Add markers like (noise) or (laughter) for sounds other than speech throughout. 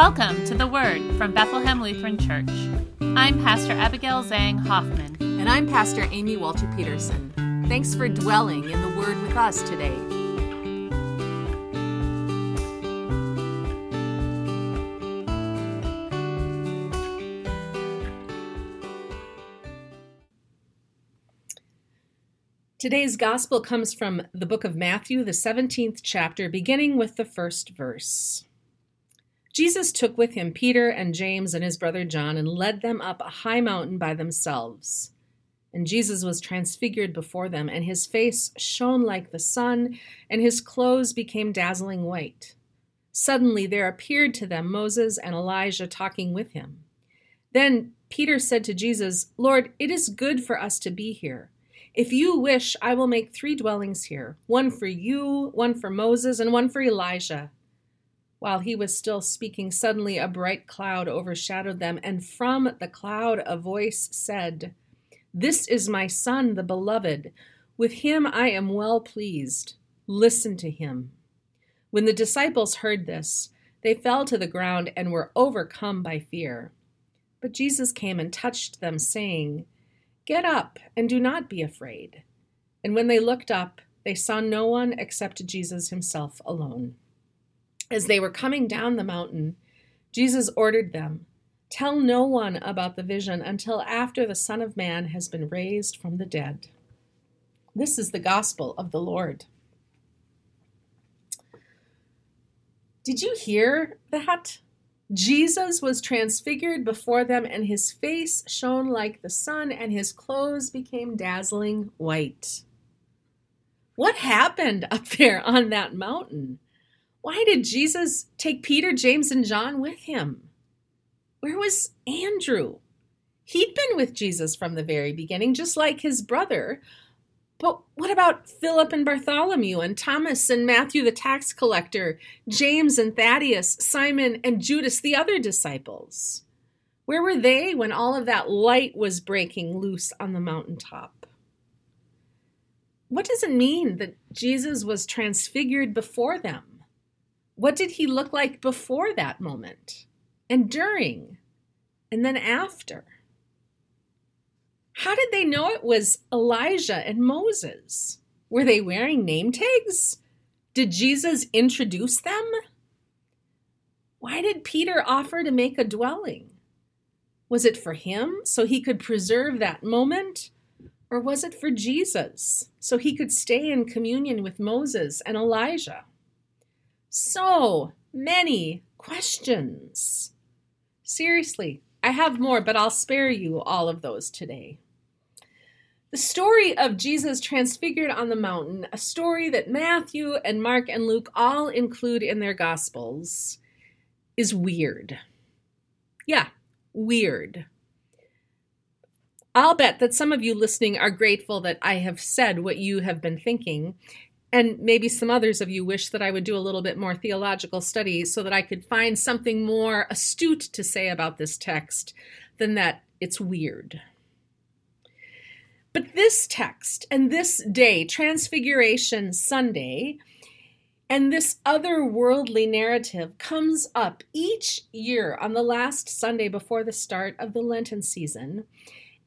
Welcome to the Word from Bethlehem Lutheran Church. I'm Pastor Abigail Zhang Hoffman. And I'm Pastor Amy Walter Peterson. Thanks for dwelling in the Word with us today. Today's gospel comes from the book of Matthew, the 17th chapter, beginning with the first verse. Jesus took with him Peter and James and his brother John and led them up a high mountain by themselves. And Jesus was transfigured before them, and his face shone like the sun, and his clothes became dazzling white. Suddenly there appeared to them Moses and Elijah talking with him. Then Peter said to Jesus, Lord, it is good for us to be here. If you wish, I will make three dwellings here one for you, one for Moses, and one for Elijah. While he was still speaking, suddenly a bright cloud overshadowed them, and from the cloud a voice said, This is my Son, the Beloved. With him I am well pleased. Listen to him. When the disciples heard this, they fell to the ground and were overcome by fear. But Jesus came and touched them, saying, Get up and do not be afraid. And when they looked up, they saw no one except Jesus himself alone. As they were coming down the mountain, Jesus ordered them, Tell no one about the vision until after the Son of Man has been raised from the dead. This is the gospel of the Lord. Did you hear that? Jesus was transfigured before them, and his face shone like the sun, and his clothes became dazzling white. What happened up (laughs) there on that mountain? Why did Jesus take Peter, James, and John with him? Where was Andrew? He'd been with Jesus from the very beginning, just like his brother, but what about Philip and Bartholomew and Thomas and Matthew the tax collector, James and Thaddeus, Simon and Judas, the other disciples? Where were they when all of that light was breaking loose on the mountaintop? What does it mean that Jesus was transfigured before them? What did he look like before that moment? And during? And then after? How did they know it was Elijah and Moses? Were they wearing name tags? Did Jesus introduce them? Why did Peter offer to make a dwelling? Was it for him so he could preserve that moment? Or was it for Jesus so he could stay in communion with Moses and Elijah? So many questions. Seriously, I have more, but I'll spare you all of those today. The story of Jesus transfigured on the mountain, a story that Matthew and Mark and Luke all include in their Gospels, is weird. Yeah, weird. I'll bet that some of you listening are grateful that I have said what you have been thinking, and maybe some others of you wish that I would do a little bit more theological study so that I could find something more astute to say about this text than that it's weird. But this text and this day, Transfiguration Sunday, and this otherworldly narrative comes up each year on the last Sunday before the start of the Lenten season.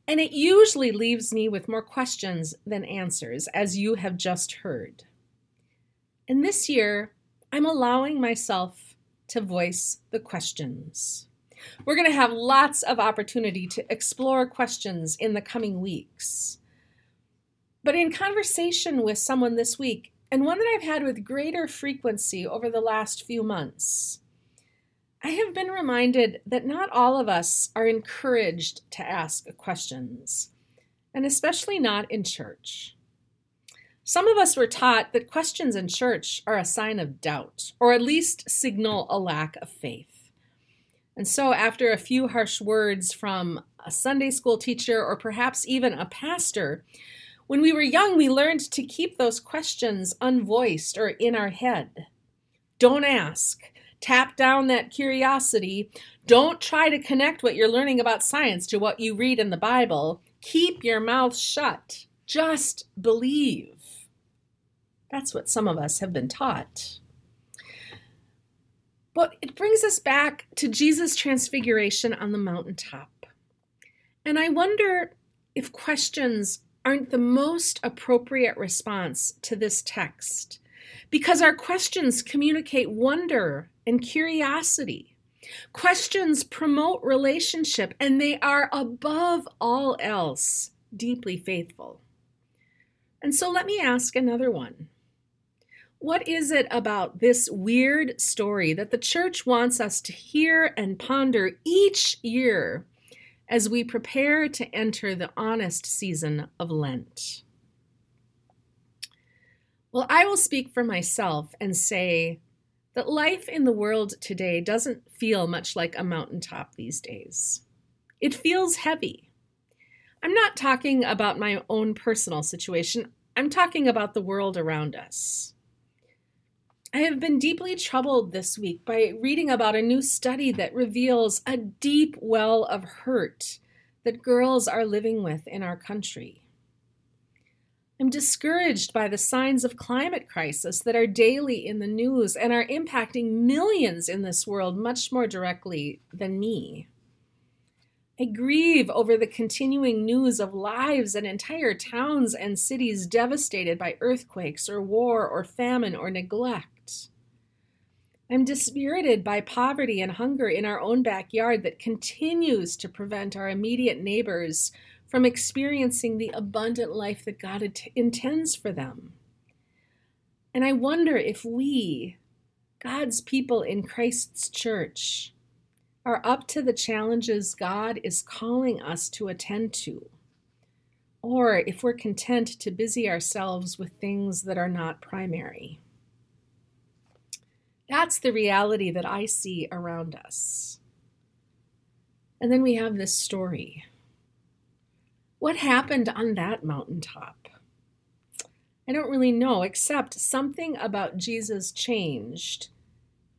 And it usually leaves me with more questions than answers, as you have just heard. And this year, I'm allowing myself to voice the questions. We're going to have lots of opportunity to explore questions in the coming weeks. But in conversation with someone this week, and one that I've had with greater frequency over the last few months, I have been reminded that not all of us are encouraged to ask questions, and especially not in church. Some of us were taught that questions in church are a sign of doubt, or at least signal a lack of faith. And so, after a few harsh words from a Sunday school teacher or perhaps even a pastor, when we were young, we learned to keep those questions unvoiced or in our head. Don't ask. Tap down that curiosity. Don't try to connect what you're learning about science to what you read in the Bible. Keep your mouth shut. Just believe. That's what some of us have been taught. But it brings us back to Jesus' transfiguration on the mountaintop. And I wonder if questions aren't the most appropriate response to this text, because our questions communicate wonder and curiosity. Questions promote relationship, and they are above all else deeply faithful. And so let me ask another one. What is it about this weird story that the church wants us to hear and ponder each year as we prepare to enter the honest season of Lent? Well, I will speak for myself and say that life in the world today doesn't feel much like a mountaintop these days. It feels heavy. I'm not talking about my own personal situation, I'm talking about the world around us. I have been deeply troubled this week by reading about a new study that reveals a deep well of hurt that girls are living with in our country. I'm discouraged by the signs of climate crisis that are daily in the news and are impacting millions in this world much more directly than me. I grieve over the continuing news of lives and entire towns and cities devastated by earthquakes or war or famine or neglect. I'm dispirited by poverty and hunger in our own backyard that continues to prevent our immediate neighbors from experiencing the abundant life that God intends for them. And I wonder if we, God's people in Christ's church, are up to the challenges God is calling us to attend to, or if we're content to busy ourselves with things that are not primary. That's the reality that I see around us. And then we have this story. What happened on that mountaintop? I don't really know, except something about Jesus changed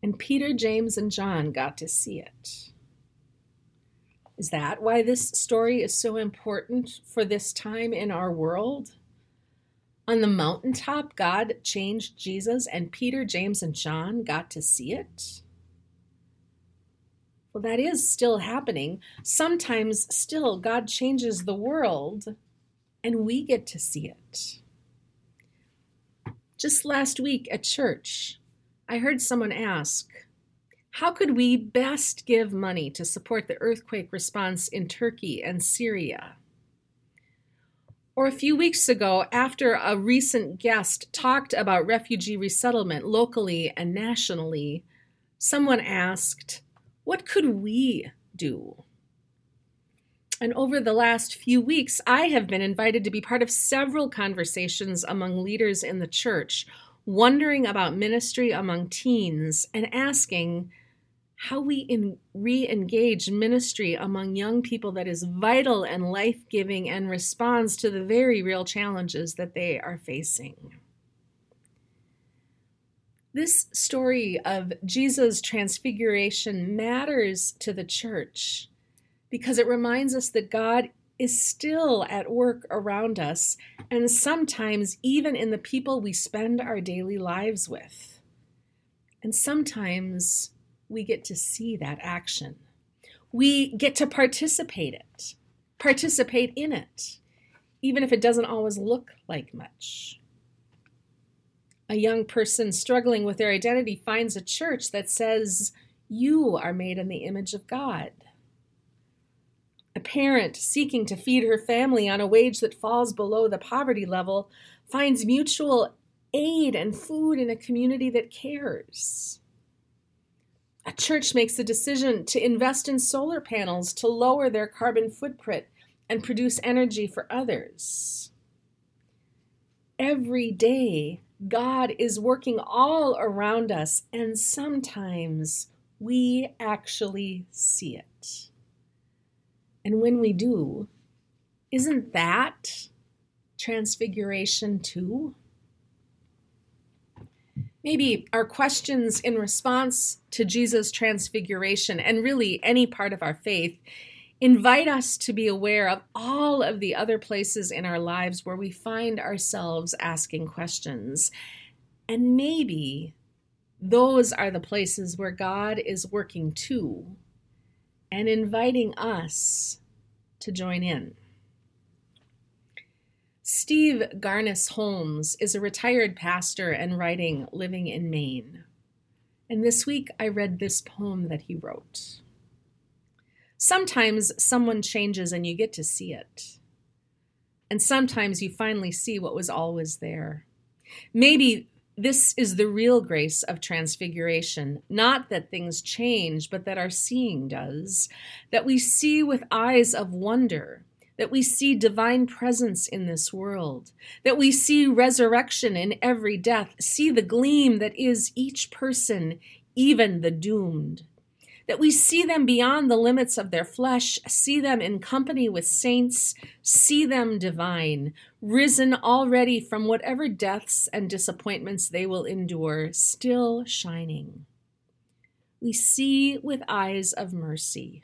and Peter, James, and John got to see it. Is that why this story is so important for this time in our world? On the mountaintop, God changed Jesus, and Peter, James, and John got to see it? Well, that is still happening. Sometimes, still, God changes the world, and we get to see it. Just last week at church, I heard someone ask, how could we best give money to support the earthquake response in Turkey and Syria? Or a few weeks ago, after a recent guest talked about refugee resettlement locally and nationally, someone asked, What could we do? And over the last few weeks, I have been invited to be part of several conversations among leaders in the church wondering about ministry among teens and asking how we re engage ministry among young people that is vital and life giving and responds to the very real challenges that they are facing. This story of Jesus' transfiguration matters to the church because it reminds us that God is still at work around us, and sometimes even in the people we spend our daily lives with. And sometimes we get to see that action. We get to participate it, participate in it, even if it doesn't always look like much. A young person struggling with their identity finds a church that says, You are made in the image of God a parent seeking to feed her family on a wage that falls below the poverty level finds mutual aid and food in a community that cares. Church makes a decision to invest in solar panels to lower their carbon footprint and produce energy for others. Every day, God is working all around us, and sometimes we actually see it. And when we do, isn't that transfiguration too? Maybe our questions in response to Jesus' transfiguration, and really any part of our faith, invite us to be aware of all of the other places in our lives where we find ourselves asking questions. And maybe those are the places where God is working too and inviting us to join in. Steve Garnaas Holmes is a retired pastor and writing living in Maine. And this week I read this poem that he wrote. Sometimes someone changes and you get to see it. And sometimes you finally see what was always there. Maybe this is the real grace of transfiguration. Not that things change, but that our seeing does. That we see with eyes of wonder. That we see divine presence in this world. That we see resurrection in every death. See the gleam that is each person, even the doomed that we see them beyond the limits of their flesh, see them in company with saints, see them divine, risen already from whatever deaths and disappointments they will endure, still shining. We see with eyes of mercy.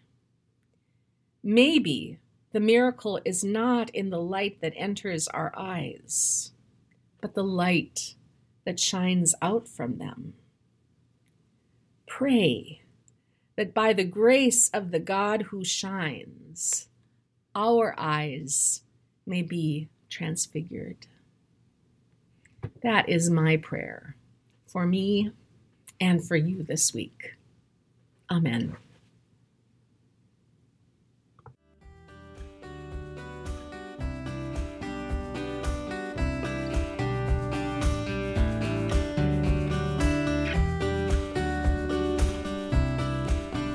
Maybe the miracle is not in the light that enters our eyes, but the light that shines out from them. Pray that by the grace of the God who shines, our eyes may be transfigured. That is my prayer for me and for you this week. Amen.